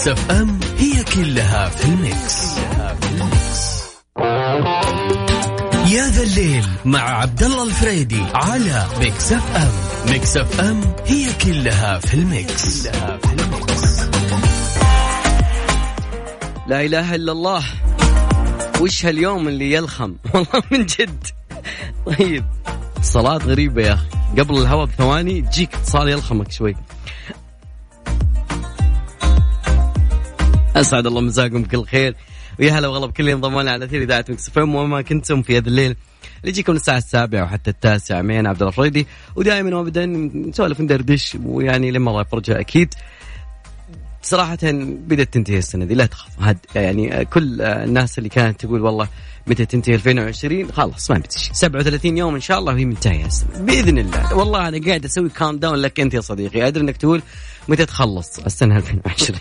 Mix FM هي كلها في ال mix, كلها في. يا ذا الليل مع عبد الله الفريدي على Mix FM. Mix FM هي كلها في ال mix, كلها في ال mix. لا إله إلا الله. وش هاليوم اللي يلخم؟ والله من جد. طيب. صلاة غريبة يا أخي. قبل الهواء بثواني تجيك اتصال يلخمك شوي. أسعد الله مساكم بكل خير. ويا هلا وغلا بكل اللي انضموا على أثير إذاعة Mix FM كنتم في هذا الليل اللي يجيكم الساعة السابعة وحتى التاسعة. معي عبد الله ودائما وابدا نسولف ندردش ويعني لما الله يفرجها أكيد. صراحة بدأت تنتهي السنة دي لا تخاف. هاد يعني كل الناس اللي كانت تقول والله متى تنتهي 2020 خلاص ما بقى شي 37 يوم إن شاء الله وهي منتهية السنة بإذن الله. والله أنا قاعد أسوي calm down لك أنت يا صديقي. أدري إنك تقول متى تخلص السنة 2020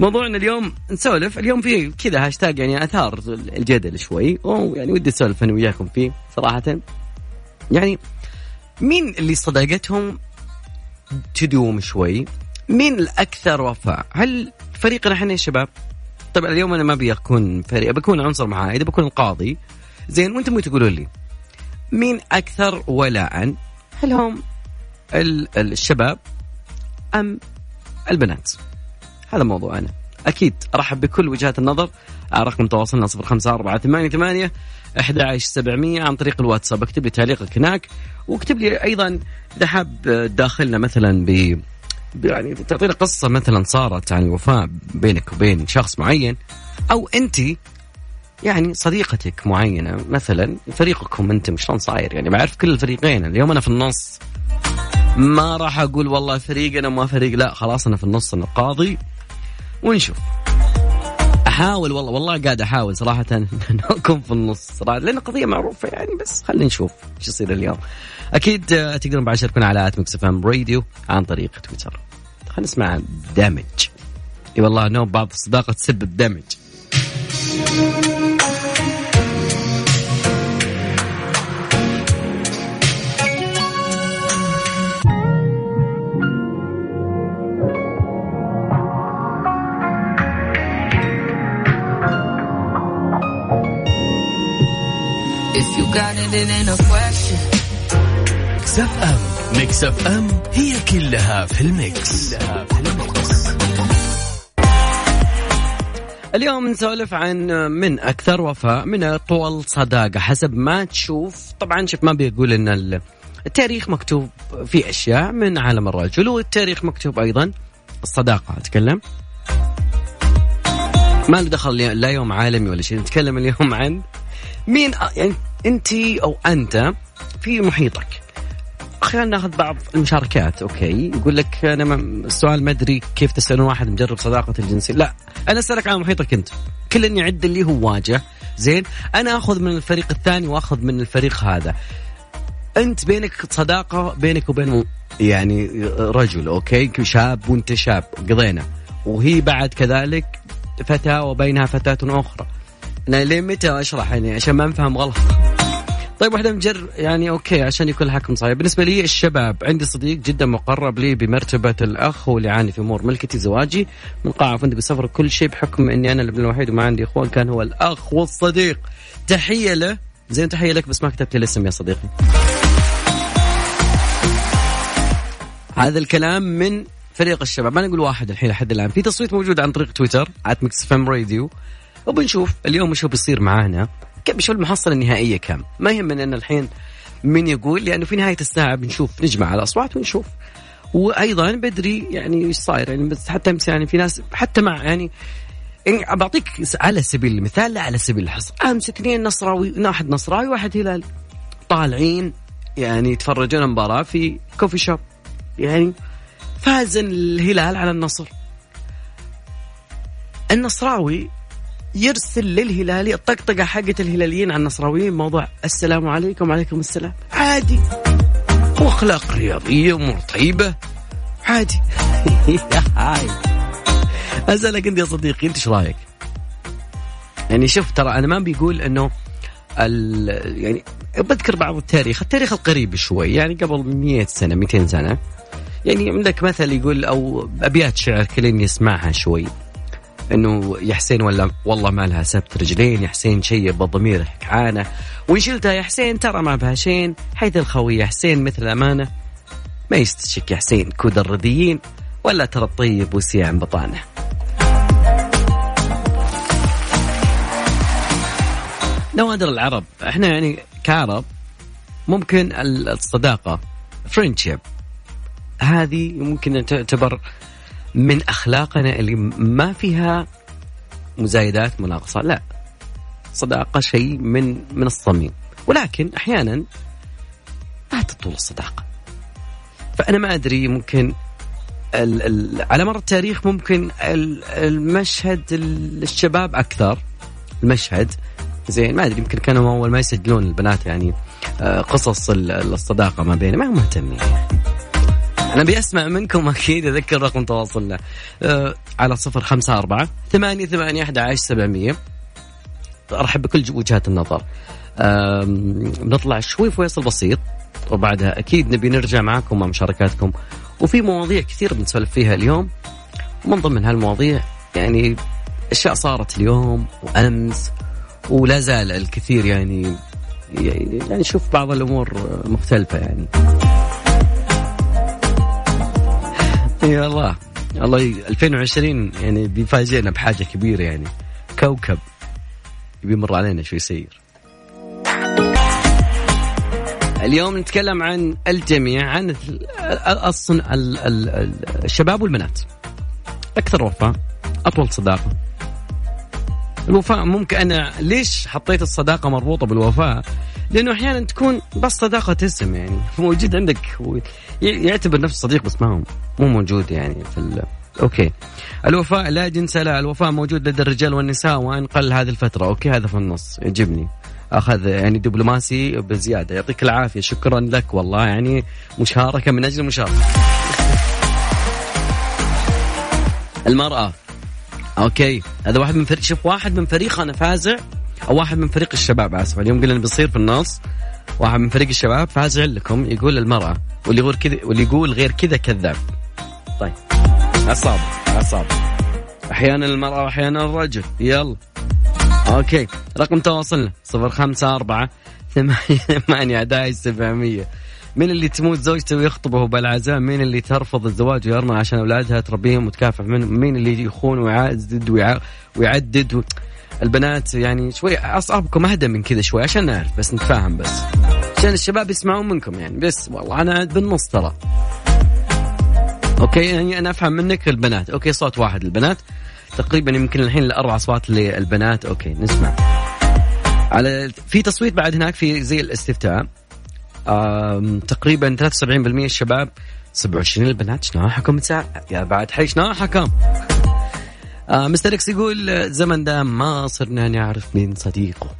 موضوعنا اليوم نسولف اليوم فيه كذا هاشتاج يعني آثار الجدل شوي ويعني ودي أسولف أنا وياكم فيه صراحة يعني مين اللي صداقتهم تدوم شوي مين الأكثر وفاء؟ هل فريقنا إحنا يا شباب؟ طبعا اليوم أنا ما أبي أكون فريق بكون عنصر محايد بكون القاضي زين وأنتم تقولوا لي مين أكثر ولاء؟ هل هم الشباب أم البنات؟ هذا موضوعنا أكيد ارحب بكل وجهات النظر رقم تواصلنا صفر خمسة أربعة ثمانية ثمانية أحد سبعمية عن طريق الواتساب اكتب لي تعليقك هناك واكتب لي أيضا إذا حاب داخلنا مثلا ب يعني تعطينا قصة مثلا صارت عن الوفاء بينك وبين شخص معين أو أنت يعني صديقتك معينة مثلا فريقكم أنتم شلون صاير يعني بعرف كل الفريقين اليوم أنا في النص ما راح أقول والله فريق أنا ما فريق لا خلاص أنا في النص أنا قاضي ونشوف. أحاول والله والله قاعد أحاول صراحة ان اكون في النص صراحة لأن قضيه معروفة يعني بس خلينا نشوف إيش يصير اليوم. أكيد تقدرون بعد تشاركونا على at Mix FM Radio عن طريق تويتر. خلينا نسمع Damage. إي والله إنو بعض الصداقه تسبب damage Mix FM Mix FM هي كلها في ال mix, كلها في ال mix. اليوم نسولف عن من أكثر وفاء من اطول صداقة حسب ما تشوف. طبعا شوف ما بيقول إن التاريخ مكتوب في أشياء من عالم الرجل والتاريخ مكتوب أيضا الصداقة. أتكلم؟ ما له دخل لا يوم عالمي ولا شيء. نتكلم اليوم عن مين يعني انت أو انت في محيطك. خلينا ناخذ بعض المشاركات أوكي؟ يقول لك أنا السؤال ما أدري كيف تسألون واحد مجرب صداقة الجنسية. لا أنا أسألك عن محيطك أنت. كل يعد اللي هو واجه زين؟ أنا آخذ من الفريق الثاني وآخذ من الفريق هذا. أنت بينك صداقة بينك وبين يعني رجل okay؟ شاب وأنت شاب قضينا. وهي بعد كذلك فتاة وبينها فتاة أخرى. أنا لين متى أشرح يعني؟ عشان ما نفهم غلط. طيب واحدة مجر يعني okay عشان يكون الحكم صحيح. بالنسبة لي الشباب عندي صديق جدا مقرب لي بمرتبة الأخ واللي يعاني في أمور ملكتي زواجي من قاعة فندق السفر كل شيء بحكم إني أنا الابن الوحيد وما عندي إخوان كان هو الأخ والصديق. تحية له. زين تحية لك بس ما كتبت لي الاسم يا صديقي. هذا الكلام من فريق الشباب. ما نقول واحد الحين لحد الآن. في تصويت موجود عن طريق تويتر @مكس فم راديو وبنشوف اليوم شو بيصير معانا؟ شو المحصلة النهائية كم؟ ما يهمنا إن الحين من يقول لأنه في نهاية الساعة بنشوف نجمع الأصوات ونشوف. وأيضا بدري يعني إيش صاير؟ يعني بس حتى امس يعني في ناس حتى مع يعني يعني بعطيك على سبيل المثال لا على سبيل الحصر. أمس اثنين نصراوي واحد نصراوي وواحد هلال. طالعين يعني يتفرجون مباراه في كوفي شوب. يعني فاز الهلال على النصر. النصراوي يرسل للهلالي الطقطقة حقت الهلاليين على النصراويين موضوع السلام عليكم وعليكم السلام. عادي. واخلاق رياضية امور طيبه عادي. هاي اسالك أنت يا صديقي أنت إيش رأيك؟ يعني شوف ترى أنا ما بيقول إنه ال يعني بذكر بعض التاريخ التاريخ القريب شوي يعني قبل 100 سنة 200 سنة. يعني عندك مثل يقول أو أبيات شعر كلين يسمعها شوي. إنه يا حسين ولا والله ما لها سبت رجلين يا حسين شيب الضمير حكعانه وإن شلتها يا حسين ترى ما بها شين. حيث الخوي يا حسين مثل الأمانة. ما يستشك يا حسين كود الرديين ولا ترى الطيب وسيع بطانة. نوادر العرب. إحنا يعني كعرب ممكن الصداقة friendship هذه ممكن تعتبر من أخلاقنا اللي ما فيها مزايدات مناقصة لا. صداقة شيء من من الصميم. ولكن أحيانا ما تطول الصداقة. فأنا ما أدري ممكن ال ال على مر التاريخ ممكن المشهد الشباب أكثر. المشهد زين ما أدري يمكن كانوا أول ما يسجلون البنات يعني آه، قصص الصداقة ما بينهم ما هم مهتمين. يعني. أنا أبي أسمع منكم أكيد أذكر رقم تواصلنا. أه على صفر خمسة أربعة ثمانية ثمانية أحد عشر سبعمية. أرحب بكل وجهات النظر. أه بنطلع شوي فيصل بسيط وبعدها أكيد نبي نرجع معاكم مع مشاركاتكم وفي مواضيع كثير بنسولف فيها اليوم ومن ضمن هالمواضيع يعني أشياء صارت اليوم وأمس ولا زال الكثير يعني يعني نشوف بعض الأمور مختلفة يعني. يا الله الله 2020 يعني بيفاجئنا بحاجة كبيرة يعني. كوكب بيمر علينا شوي سير اليوم نتكلم عن الجميع عن الصن الشباب والبنات. أكثر وفاء أطول صداقة. الوفاء ممكن أنا ليش حطيت الصداقة مربوطة بالوفاء؟ لأنه أحيانا تكون بس صداقة اسم يعني. موجود عندك يعتبر نفسه صديق بس ما هو مو موجود يعني في ال... okay. الوفاء لا جنس لا الوفاء موجود لدى الرجال والنساء وأن قل هذه الفترة. okay هذا في النص. يعجبني. أخذ يعني دبلوماسي بزيادة. يعطيك العافية. شكرا لك والله يعني مشاركة من أجل المشاركة. المرأة. okay. هذا واحد من فريق شوف واحد من فريقنا فازع أو واحد من فريق الشباب اسف اليوم قلنا بيصير في النص. واحد من فريق الشباب فازع لكم يقول المرأة واللي يقول كذا واللي يقول غير كذا كذاب. طيب. عصاب عصاب أحيانا المرأة واحيانا الرجل. يلا. أوكي. رقم تواصلنا صفر خمسة أربعة ثمانية ثمانية 11 سبعمية. مين اللي تموت زوجته ويخطبه بالعزاء؟ مين اللي ترفض الزواج ويرمى عشان أولادها؟ تربيهم وتكافح منهم. مين اللي يخون ويعدد ويعدد و... البنات يعني شوي أصابكم أهدى من كذا شوي عشان نعرف بس نتفاهم بس. عشان الشباب يسمعون منكم يعني. بس والله أنا بالنص ترى okay يعني أنا أفهم منك البنات. okay صوت واحد البنات تقريبا يمكن الحين الأربع أصوات للبنات. okay نسمع. على في تصويت بعد هناك في زي الاستفتاء. تقريبا 73% الشباب 27 البنات. شنو حكم يا بعد حي شنو حكم آه Mr. X يقول زمن ده ما صرنا نعرف مين صديقه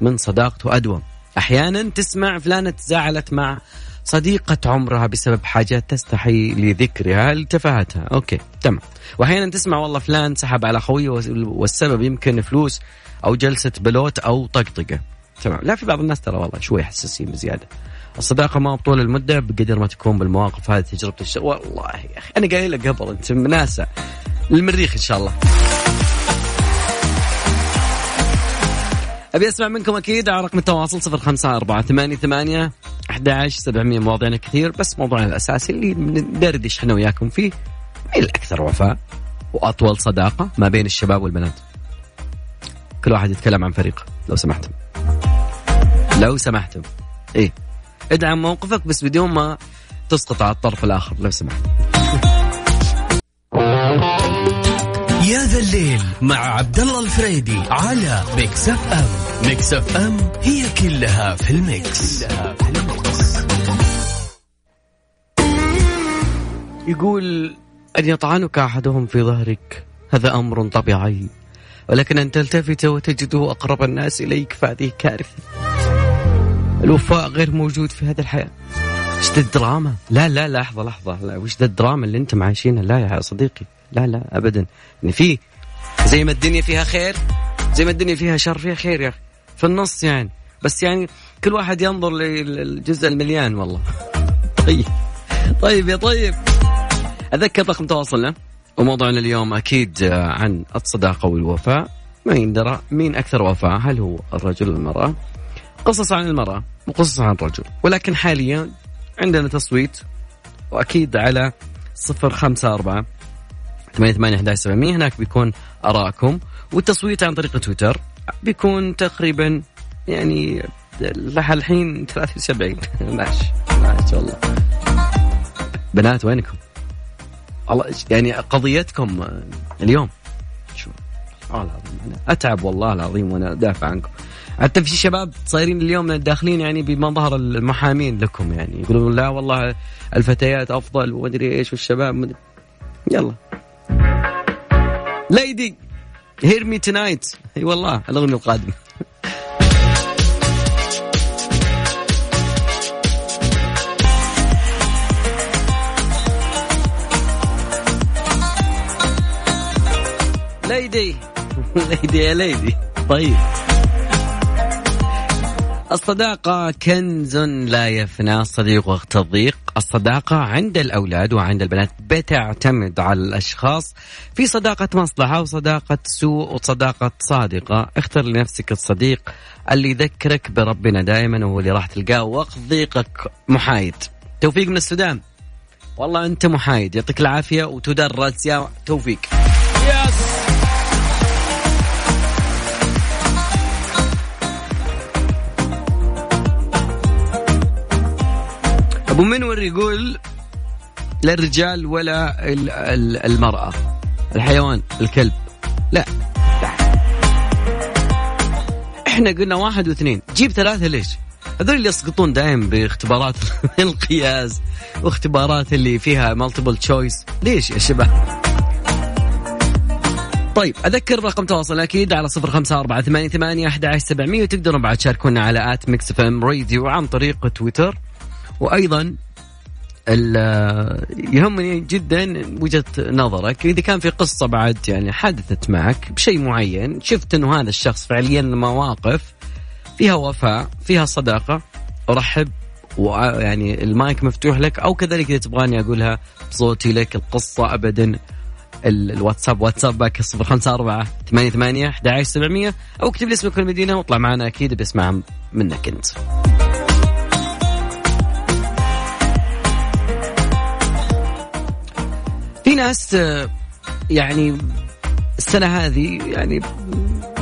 من صداقته أدوم. أحيانا تسمع فلانة تزاعلت مع صديقة عمرها بسبب حاجات تستحي لذكرها. لتفاهتها okay تمام. واحيانا تسمع والله فلان سحب على خويه والسبب يمكن فلوس أو جلسة بلوت أو طقطقة. تمام. لا في بعض الناس ترى والله شوي حساسين بزيادة. الصداقة ما بطول المدة بقدر ما تكون بالمواقف هذه تجربه الشر والله يا أخي أنا قايل لك قبل أنت مناسة. المريخ إن شاء الله. أبي أسمع منكم أكيد على رقم التواصل صفر خمسة أربعة ثمانية ثمانية أحد عشر سبعمية. مواضيعنا كثير بس موضوعنا الأساسي اللي ندردش إحنا وياكم فيه. مين الأكثر وفاء وأطول صداقة ما بين الشباب والبنات. كل واحد يتكلم عن فريقه لو سمحتم. لو سمحتم. إيه. ادعم موقفك بس بدون ما تسقط على الطرف الآخر لو سمحت. يا ذا الليل مع عبد الله الفريدي على Mix FM Mix FM هي كلها في ال mix, كلها في ال mix. يقول أن يطعنك أحدهم في ظهرك. هذا أمر طبيعي. ولكن أن تلتفت وتجده أقرب الناس إليك فهذه كارثة. الوفاء غير موجود في هذه الحياة. إيش الدراما؟ لا لا لحظة لحظة لا. وش ذا الدراما اللي أنتم عايشينها؟ لا يا صديقي لا لا ابدا. يعني في زي ما الدنيا فيها خير زي ما الدنيا فيها شر فيها خير يا أخي. في النص يعني. بس يعني كل واحد ينظر للجزء المليان والله. طيب. طيب يا طيب. أذكر رقم تواصلنا. وموضوعنا اليوم أكيد عن الصداقة والوفاء. ما يندرى مين أكثر وفاء؟ هل هو الرجل المرأة؟ قصص عن المرأة وقصص عن الرجل. ولكن حاليا عندنا تصويت وأكيد على صفر خمسة أربعة ثمانية ثمانية أحد سبعمية. هناك بيكون آراءكم. والتصويت عن طريق تويتر بيكون تقريبا يعني الحين 73 ماشي. ماشي والله بنات وينكم؟ الله يعني قضيتكم اليوم؟ شو؟ والله العظيم أنا أتعب والله العظيم وأنا أدافع عنكم. حتى في شباب صايرين اليوم داخلين يعني بمظهر المحامين لكم يعني. يقولون لا والله الفتيات أفضل ومدري إيش والشباب مدري يلا. Lady hear me tonight أي والله الأغنية القادمة. ليدي ليدي يا ليدي طيب. الصداقة كنز لا يفنى الصديق وقت الضيق الصداقة عند الأولاد وعند البنات بتعتمد على الأشخاص في صداقة مصلحة وصداقة سوء وصداقة صادقة. اختر لنفسك الصديق اللي يذكرك بربنا دائما وهو اللي راح تلقاه وقت ضيقك محايد. توفيق من السودان. والله أنت محايد. يعطيك العافية وتدرس. يا توفيق. يس أبو منور يقول لا الرجال ولا المرأة. الحيوان الكلب. لا. إحنا قلنا واحد واثنين. جيب ثلاثة ليش؟ هذول اللي يسقطون دائما باختبارات القياس واختبارات اللي فيها multiple choice ليش يا شباب؟ طيب أذكر رقم تواصل أكيد على صفر خمسة أربعة ثمانية ثمانية أحد عشر سبعمية وتقدرون بعد تشاركونا على at Mix FM Radio عن طريق تويتر. وأيضا يهمني جدا وجهة نظرك. إذا كان في قصة بعد يعني حدثت معك بشيء معين شفت أنه هذا الشخص فعليا مواقف فيها وفاء فيها صداقة أرحب ويعني المايك مفتوح لك أو كذلك إذا تبغاني أقولها بصوتي لك القصة أبدا الواتساب واتساب باك صفر خمسة أربعة ثمانية ثمانية أحد عشر سبعمية أو اكتب لي اسمك المدينة واطلع معنا أكيد بسمع منك أنت. ناس يعني السنة هذه يعني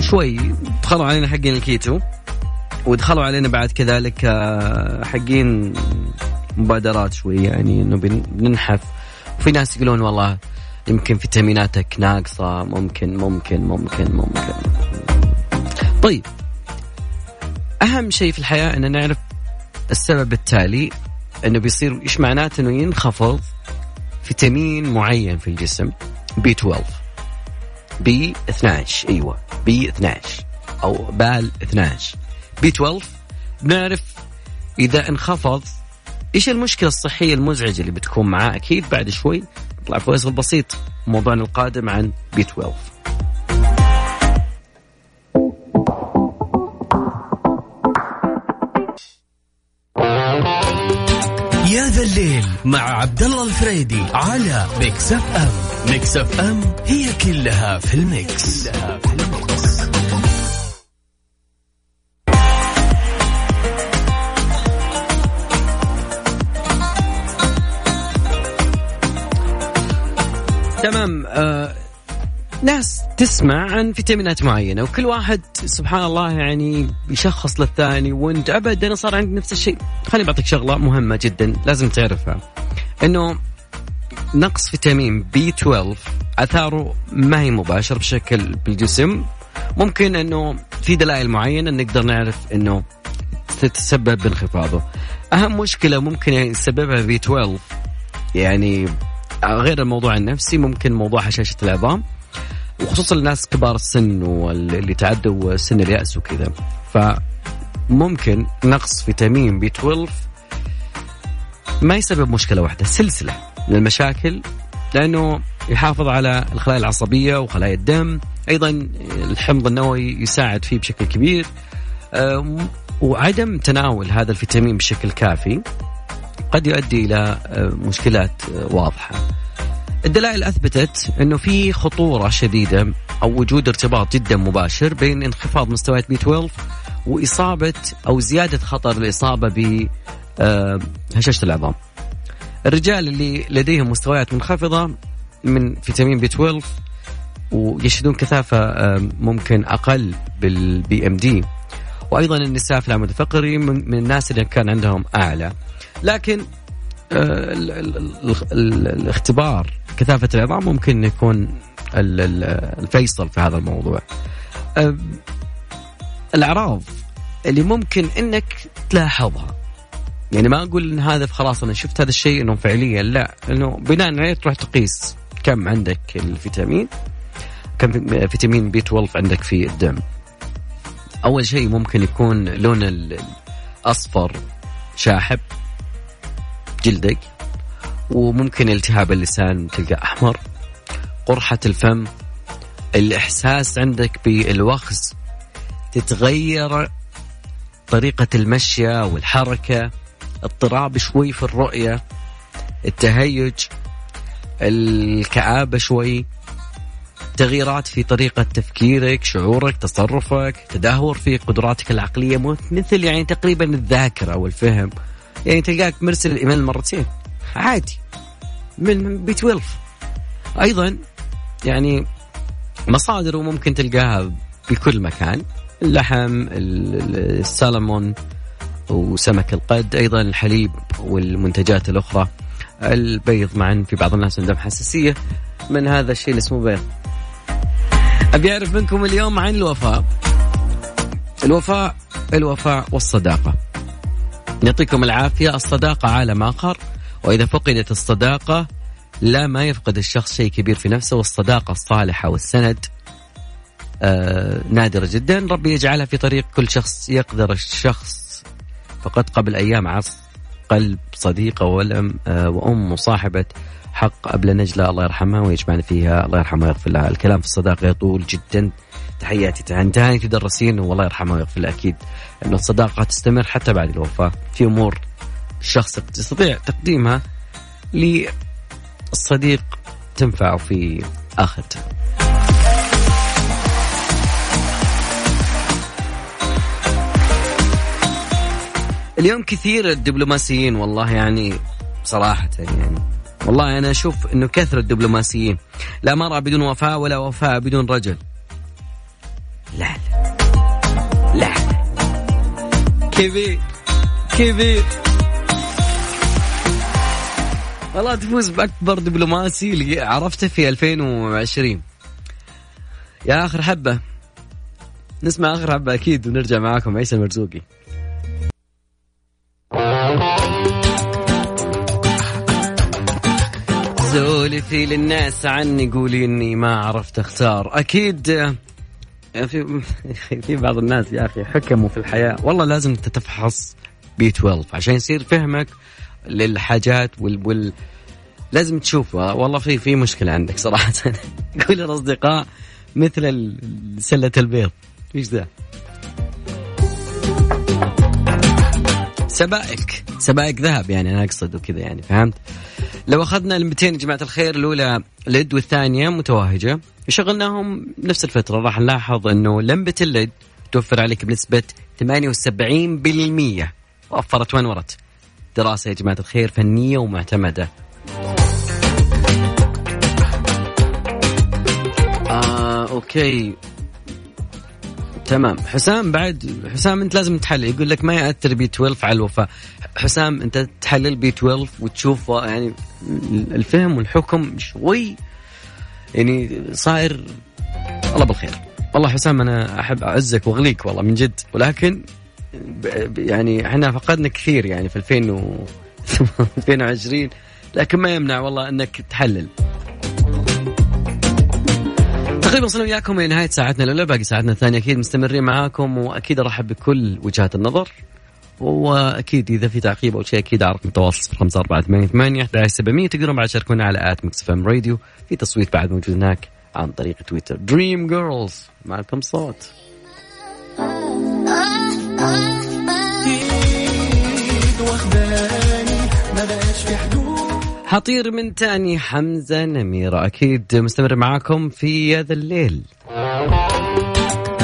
شوي دخلوا علينا حقين الكيتو ودخلوا علينا بعد كذلك حقين مبادرات شوي يعني إنه بننحف. وفي ناس يقولون والله يمكن فيتاميناتك ناقصة ممكن ممكن ممكن ممكن. طيب أهم شيء في الحياة أن نعرف السبب التالي أنه بيصير إيش معناته أنه ينخفض فيتامين معين في الجسم B 12 B 12 أيوه B 12 أو بال 12 B 12 بنعرف إذا انخفض إيش المشكلة الصحية المزعجة اللي بتكون معاه؟ أكيد بعد شوي نطلع فيصل بسيط موضوعنا القادم عن B 12 مع عبد الله الفريدي على Mix FM Mix FM هي كلها في ال mix, كلها في ال mix. تمام آه ناس تسمع عن فيتامينات معينة وكل واحد سبحان الله يعني يشخص للثاني وانت ابدا صار عندك نفس الشيء. خليني بعطيك شغلة مهمة جدا لازم تعرفها. إنه نقص فيتامين بي 12 أثاره ما هي مباشر بشكل بالجسم. ممكن إنه في دلائل معينة نقدر نعرف إنه تتسبب بانخفاضه. أهم مشكلة ممكن يسببها بي 12 يعني غير الموضوع النفسي ممكن موضوع هشاشه العظام. وخصوصا الناس كبار السن واللي تعدوا سن اليأس وكذا فممكن نقص فيتامين بي 12 ما يسبب مشكلة واحدة سلسلة من المشاكل لأنه يحافظ على الخلايا العصبية وخلايا الدم أيضا الحمض النووي يساعد فيه بشكل كبير وعدم تناول هذا الفيتامين بشكل كافي قد يؤدي إلى مشكلات واضحة. الدلائل أثبتت إنه في خطورة شديدة أو وجود ارتباط جدا مباشر بين انخفاض مستويات B 12 وإصابة أو زيادة خطر الإصابة ب هشاشة العظام. الرجال اللي لديهم مستويات منخفضة من فيتامين B 12 ويشهدون كثافة ممكن أقل بال BMD وأيضا النساء في العمود الفقري من الناس اللي كان عندهم أعلى لكن آه، الاختبار كثافة العظام ممكن يكون الفيصل في هذا الموضوع. الأعراض اللي ممكن إنك تلاحظها. يعني ما أقول إن هذا خلاص أنا شفت هذا الشيء إنه فعليا لا. إنه بناء عليه تروح تقيس كم عندك الفيتامين كم فيتامين بي 12 عندك في الدم. أول شيء ممكن يكون لون الأصفر شاحب. جلدك وممكن التهاب اللسان تلقى أحمر قرحة الفم الإحساس عندك بالوخز تتغير طريقة المشيه والحركة اضطراب شوي في الرؤية التهيج الكآبة شوي تغييرات في طريقة تفكيرك شعورك تصرفك تدهور في قدراتك العقلية مثل يعني تقريبا الذاكرة والفهم. يعني تلقاك مرسل الإيميل مرتين. عادي. من بي 12 أيضا يعني مصادره ممكن تلقاها بكل مكان. اللحم السلمون وسمك القد أيضا الحليب والمنتجات الأخرى. البيض معا في بعض الناس عندهم حساسية من هذا الشيء اللي اسمه بيض. أبي أعرف منكم اليوم عن الوفاء. الوفاء الوفاء والصداقة. يعطيكم العافية. الصداقة عالم آخر وإذا فقدت الصداقة لا ما يفقد الشخص شيء كبير في نفسه والصداقة الصالحة والسند آه نادرة جدا. ربي يجعلها في طريق كل شخص يقدر الشخص. فقد قبل أيام عص قلب صديقة ولم آه وأم وصاحبة حق أبلة نجلة الله يرحمها ويجمعنا فيها الله يرحمها ويغفر لها. الكلام في الصداقة يطول جدا. تحياتي تهاني تدرسين والله يرحمها ويغفر لها أكيد أن الصداقة تستمر حتى بعد الوفاة. في أمور الشخص يستطيع تقديمها للصديق تنفع في آخرته. اليوم كثير الدبلوماسيين والله يعني صراحة يعني والله أنا أشوف أنه كثرة الدبلوماسيين. لا مرأة بدون وفاء ولا وفاء بدون رجل. لا لا كبير كبير والله تفوز بأكبر دبلوماسي اللي عرفته في 2020 يا آخر حبة. نسمع آخر حبة أكيد ونرجع معاكم عيسى المرزوقي. سولفي للناس عني قولي إني ما عرفت أختار. أكيد في في بعض الناس يا أخي حكموا في الحياة. والله لازم تتفحص B 12 عشان يصير فهمك للحاجات وال, وال... لازم تشوف والله في في مشكلة عندك صراحة. يقول الاصدقاء مثل سلة البيض. إيش ذا؟ سبائك. سبائك ذهب يعني أنا أقصد وكذا يعني فهمت؟ لو أخذنا ال 200 يا جماعة الخير الأولى LED والثانية متوهجه وشغلناهم نفس الفترة. راح نلاحظ إنه لمبة ال LED توفر عليك بنسبة 78% وفرت وين ورت دراسة يا جماعة الخير فنية ومعتمدة. آه okay. تمام. حسام بعد حسام أنت لازم تحلل. يقول لك ما يأثر بي 12 على الوفاء. حسام أنت تحلل بي 12 وتشوف يعني الفهم والحكم شوي يعني صاير الله بالخير. والله حسام أنا أحب أعزك واغليك والله من جد. ولكن يعني إحنا فقدنا كثير يعني في 2020 لكن ما يمنع والله إنك تحلل. تقريبا وصلنا وياكم إلى نهاية ساعتنا الأولى باقي ساعتنا الثانية. أكيد مستمرين معاكم وأكيد أرحب بكل وجهات النظر. وأكيد إذا في تعقيب أو شيء أكيد على رقم التواصل 54888 11700 تقدرون بعد تشاركونا على at Mix FM Radio في تصويت بعد موجود هناك عن طريق تويتر. Dream Girls معكم صوت. هطير من تاني حمزة نمرة. أكيد مستمر معاكم في هذا الليل.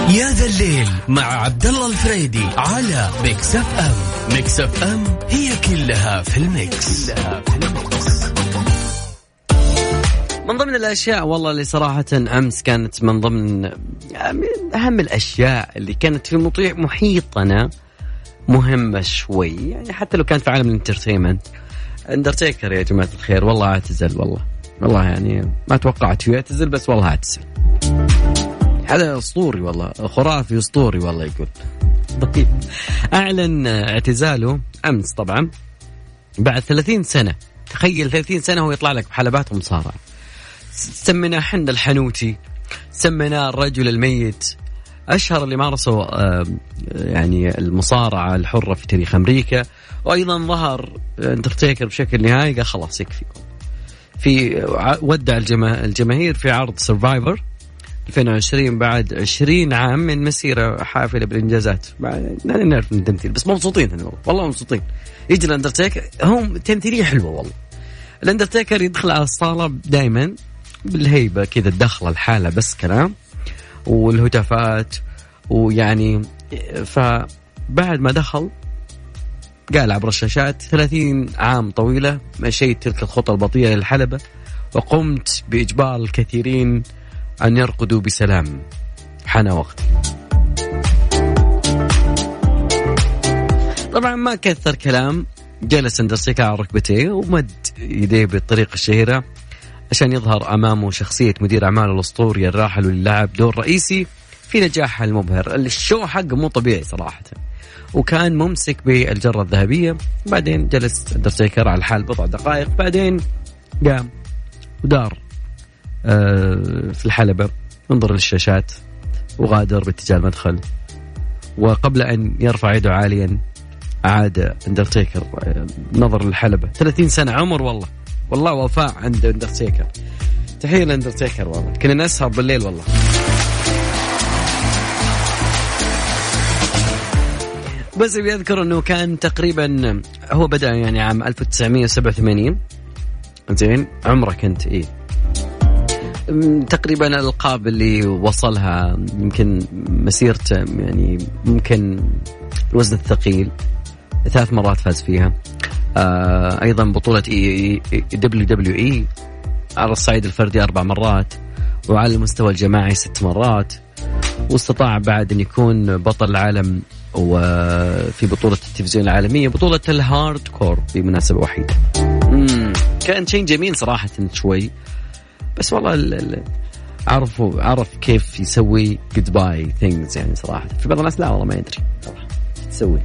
يا ذا الليل مع عبد الله الفريدي على Mix FM Mix FM هي كلها في ال mix, كلها في ال mix. من ضمن الأشياء والله اللي صراحة أمس كانت من ضمن أهم الأشياء اللي كانت في محيطنا مهمة شوي. يعني حتى لو كانت في عالم ال entertainment. Undertaker يا جماعة الخير والله أعتزل والله. والله يعني ما توقعت فيه أعتزل بس والله أعتزل. هذا اسطوري والله خرافي اسطوري والله يقول. طيب أعلن اعتزاله أمس طبعا بعد 30 سنة. تخيل 30 سنة هو يطلع لك بحلبات ومصارعة. سميناه حنا الحنوتي سميناه الرجل الميت. أشهر اللي مارسوا يعني المصارعة الحرة في تاريخ أمريكا. وأيضا ظهر اندرتيكر بشكل نهائي قال خلاص يكفي. في ودع الجماهير في عرض Survivor 2020 بعد 20 عام من مسيرة حافلة بالإنجازات. لا نعرف من التمثيل بس مبسوطين والله مبسوطين. يجي الأندرتيكر هم تمثيلية حلوة والله. الأندرتيكر يدخل على الصالة دائما بالهيبة كذا الدخلة الحالة بس كلام والهتافات ويعني فبعد ما دخل قال عبر الشاشات 30 عام طويلة مشيت تلك الخطى البطيئة للحلبة وقمت بإجبار الكثيرين أن يرقدوا بسلام. حان وقتي طبعا ما كثر كلام. جلس اندرسيكا على ركبتيه ومد يديه بالطريقة الشهيرة عشان يظهر أمامه شخصية مدير أعمال الأسطوري الراحل واللي لعب دور رئيسي في نجاحها المبهر. ال show حقه مو طبيعي صراحة. وكان ممسك بالجرة الذهبية. بعدين جلس اندرتيكر على الحال بضع دقائق. بعدين قام ودار. في الحلبة انظر للشاشات وغادر باتجاه المدخل. وقبل أن يرفع يده عاليا عاد اندرتيكر. آه، نظر للحلبة 30 سنة عمر والله. والله وفاء عند اندرتيكر. تحية لاندرتيكر والله. كنا نسهر بالليل والله. بس بيذكر إنه كان تقريبا هو بدأ يعني عام 1987 زين عمرك انت إيه. تقريبا الالقاب اللي وصلها يمكن مسيرته يعني ممكن الوزن الثقيل ثلاث مرات فاز فيها. آه أيضا بطولة WWE على الصعيد الفردي أربع مرات وعلى المستوى الجماعي ست مرات واستطاع بعد أن يكون بطل العالم وفي بطولة التلفزيون العالمية بطولة ال hardcore بمناسبة وحيدة مم. كان شيء جميل صراحة شوي. بس والله عرفوا عرف كيف يسوي goodbye things يعني صراحة. في بعض الناس لا والله ما يدري صراحة تسوي.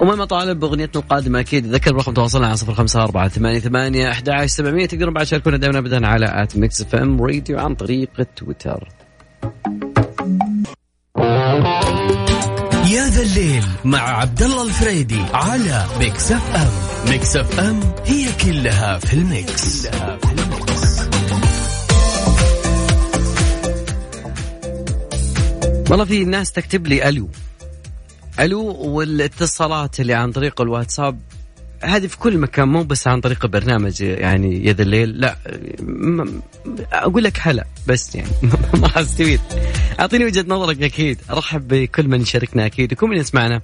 وما مطالب بأغنيتنا القادمة أكيد ذكر رقم تواصلنا على صفر خمسة أربعة ثمانية ثمانية أحد عشر سبعمية تقدرون بعد تشاركونا دائما ابدا على at Mix FM Radio عن طريق تويتر. يا ذا الليل مع عبد الله الفريدي على Mix FM Mix FM هي كلها في ال mix, كلها في ال mix. والله في ناس تكتب لي ألو ألو والاتصالات اللي عن طريق الواتساب هذه في كل مكان مو بس عن طريق البرنامج يعني يا ذا الليل لا أقول لك هلا بس يعني ما حستفيد أعطيني وجهة نظرك أكيد أرحب بكل من يشاركنا أكيد وكل من يسمعنا.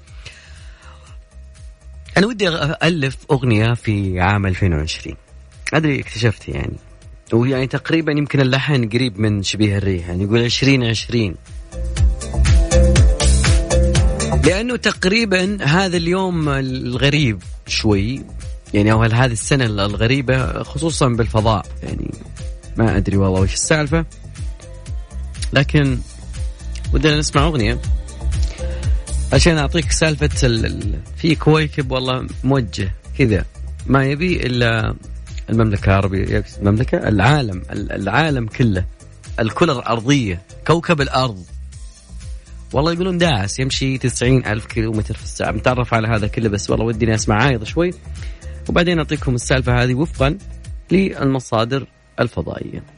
أنا ودي ألف أغنية في عام 2020 أدري اكتشفت يعني. ويعني تقريبا يمكن اللحن قريب من شبيه الريح يعني يقول 2020 لأنه تقريبا هذا اليوم الغريب شوي. يعني أو هذه السنة الغريبة خصوصا بالفضاء. يعني ما أدري والله وش السالفة. لكن ودنا نسمع أغنية. عشان أعطيك سالفة في كويكب والله موجه كذا. ما يبي إلا المملكة العربية. المملكة؟ العالم العالم كله. الكرة الأرضية كوكب الأرض. والله يقولون داعس يمشي 90 ألف كيلومتر في الساعة. متعرف على هذا كله بس والله ودي أسمع عايض شوي. وبعدين أعطيكم السالفة هذه وفقا للمصادر الفضائية.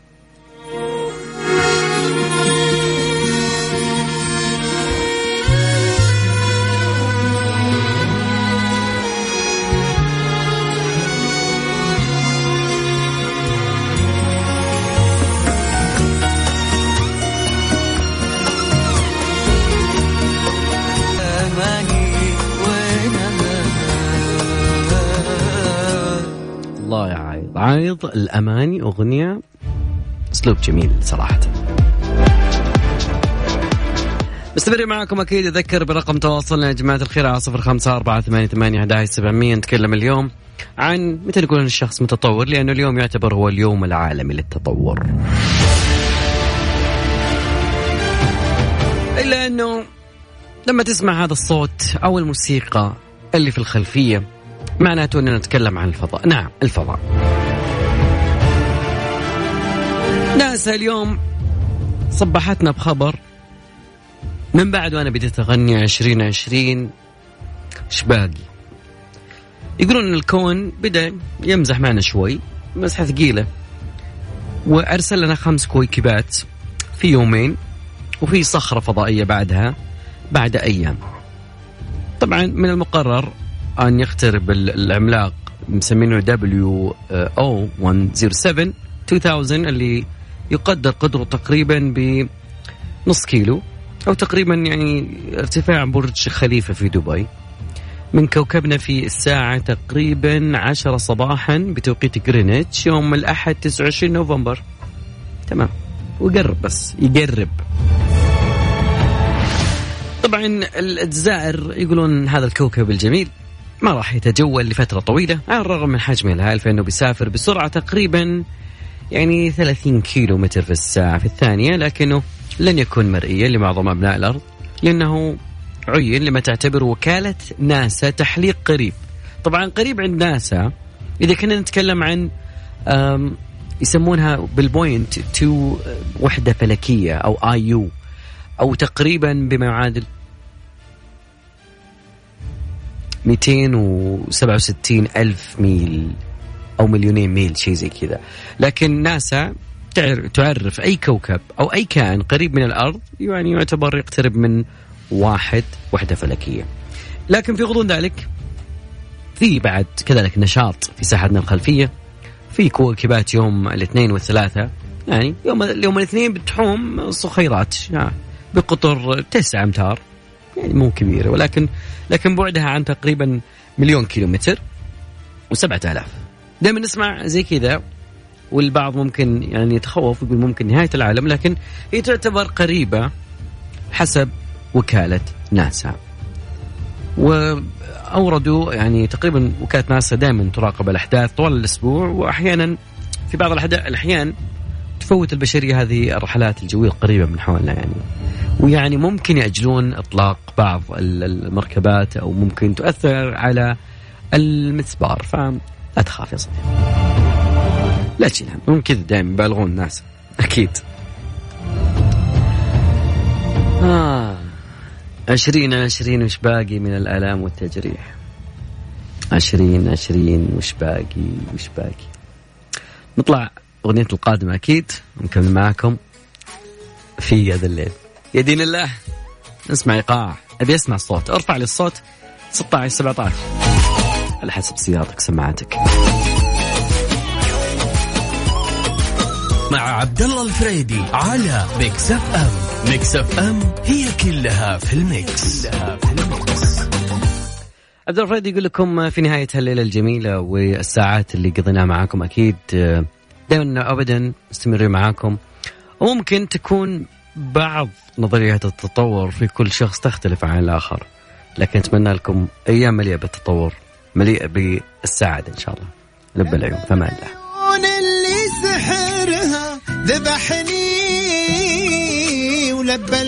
عايض. الأماني أغنية أسلوب جميل صراحة. مستمر معكم أكيد أذكر برقم تواصلنا يا جماعة الخير على صفر خمسة أربعة ثمانية ثمانية سبعمية نتكلم اليوم عن متى نقول الشخص متطور؟ لأنه اليوم يعتبر هو اليوم العالمي للتطور. إلا أنه لما تسمع هذا الصوت أو الموسيقى اللي في الخلفية معناته أننا نتكلم عن الفضاء. نعم الفضاء. ناسا اليوم صبحتنا بخبر. من بعد وأنا بديت أغني عشرين عشرين إيش باقي؟ يقولون إن الكون بدأ يمزح معنا شوي مزحه ثقيلة. وأرسل لنا خمس كويكبات في يومين وفي صخرة فضائية بعدها بعد أيام. طبعا من المقرر أن يقترب العملاق مسمينه WO 107 2000 اللي يقدر قطره تقريبا بنص كيلو أو تقريبا يعني ارتفاع برج خليفة في دبي. من كوكبنا في الساعة تقريبا عشرة صباحا بتوقيت جرينتش يوم الأحد 29 نوفمبر. تمام. ويقرب بس يقرب. طبعا الزائر يقولون هذا الكوكب الجميل. ما راح يتجول لفترة طويلة على الرغم من حجمه الهائل فإنه بيسافر بسرعة تقريبا يعني 30 كيلو متر في الساعة في الثانية لكنه لن يكون مرئيا لمعظم أبناء الأرض لأنه عين لما تعتبر وكالة ناسا تحليق قريب. طبعا قريب عند ناسا إذا كنا نتكلم عن يسمونها بال point two وحدة فلكية أو AU أو تقريبا بما يعادل 267 ألف ميل أو مليونين ميل شيء زي كذا. لكن ناسا تعرف أي كوكب أو أي كائن قريب من الأرض يعني يعتبر يقترب من واحد وحدة فلكية. لكن في غضون ذلك في بعد كذلك نشاط في ساحتنا الخلفية في كوكبات يوم الاثنين والثلاثة يعني يوم يوم الاثنين بتحوم صخيرات يعني بقطر تسعة أمتار. يعني مو كبيرة ولكن لكن بعدها عن تقريبا مليون كيلومتر وسبعة آلاف. دائما نسمع زي كذا والبعض ممكن يعني يتخوف يقول ممكن نهاية العالم لكن هي تعتبر قريبة حسب وكالة ناسا. وأوردوا يعني تقريبا وكالة ناسا دائما تراقب الأحداث طوال الأسبوع وأحيانا في بعض الأحيان تفوت البشرية هذه الرحلات الجوية القريبة من حولنا يعني. ويعني ممكن يأجلون إطلاق بعض المركبات أو ممكن تؤثر على المسبار. فلا تخاف يا صديقي. لا تشيل هم هم كذا دائما يبالغون الناس. أكيد. آه. عشرين عشرين وش باقي من الآلام والتجريح. عشرين عشرين وش باقي وش باقي. نطلع أغنية القادمة أكيد نكمل معاكم في هذا الليل. يا دين الله نسمع إيقاع أبي أسمع الصوت أرفع لي الصوت 16 17 على حسب سيارتك سماعتك. مع عبد الله الفريدي على ميكس أف أم. ميكس أف أم هي كلها في ال mix, كلها في ال mix. عبد الله الفريدي يقول لكم في نهاية هالليلة الجميلة والساعات اللي قضيناها معاكم أكيد دائما أبدا مستمرين معاكم. وممكن تكون بعض نظريات التطور في كل شخص تختلف عن الآخر لكن أتمنى لكم أيام مليئة بالتطور مليئة بالسعادة إن شاء الله. لب العيون فما الله. اللي سحرها ذبحني ولبى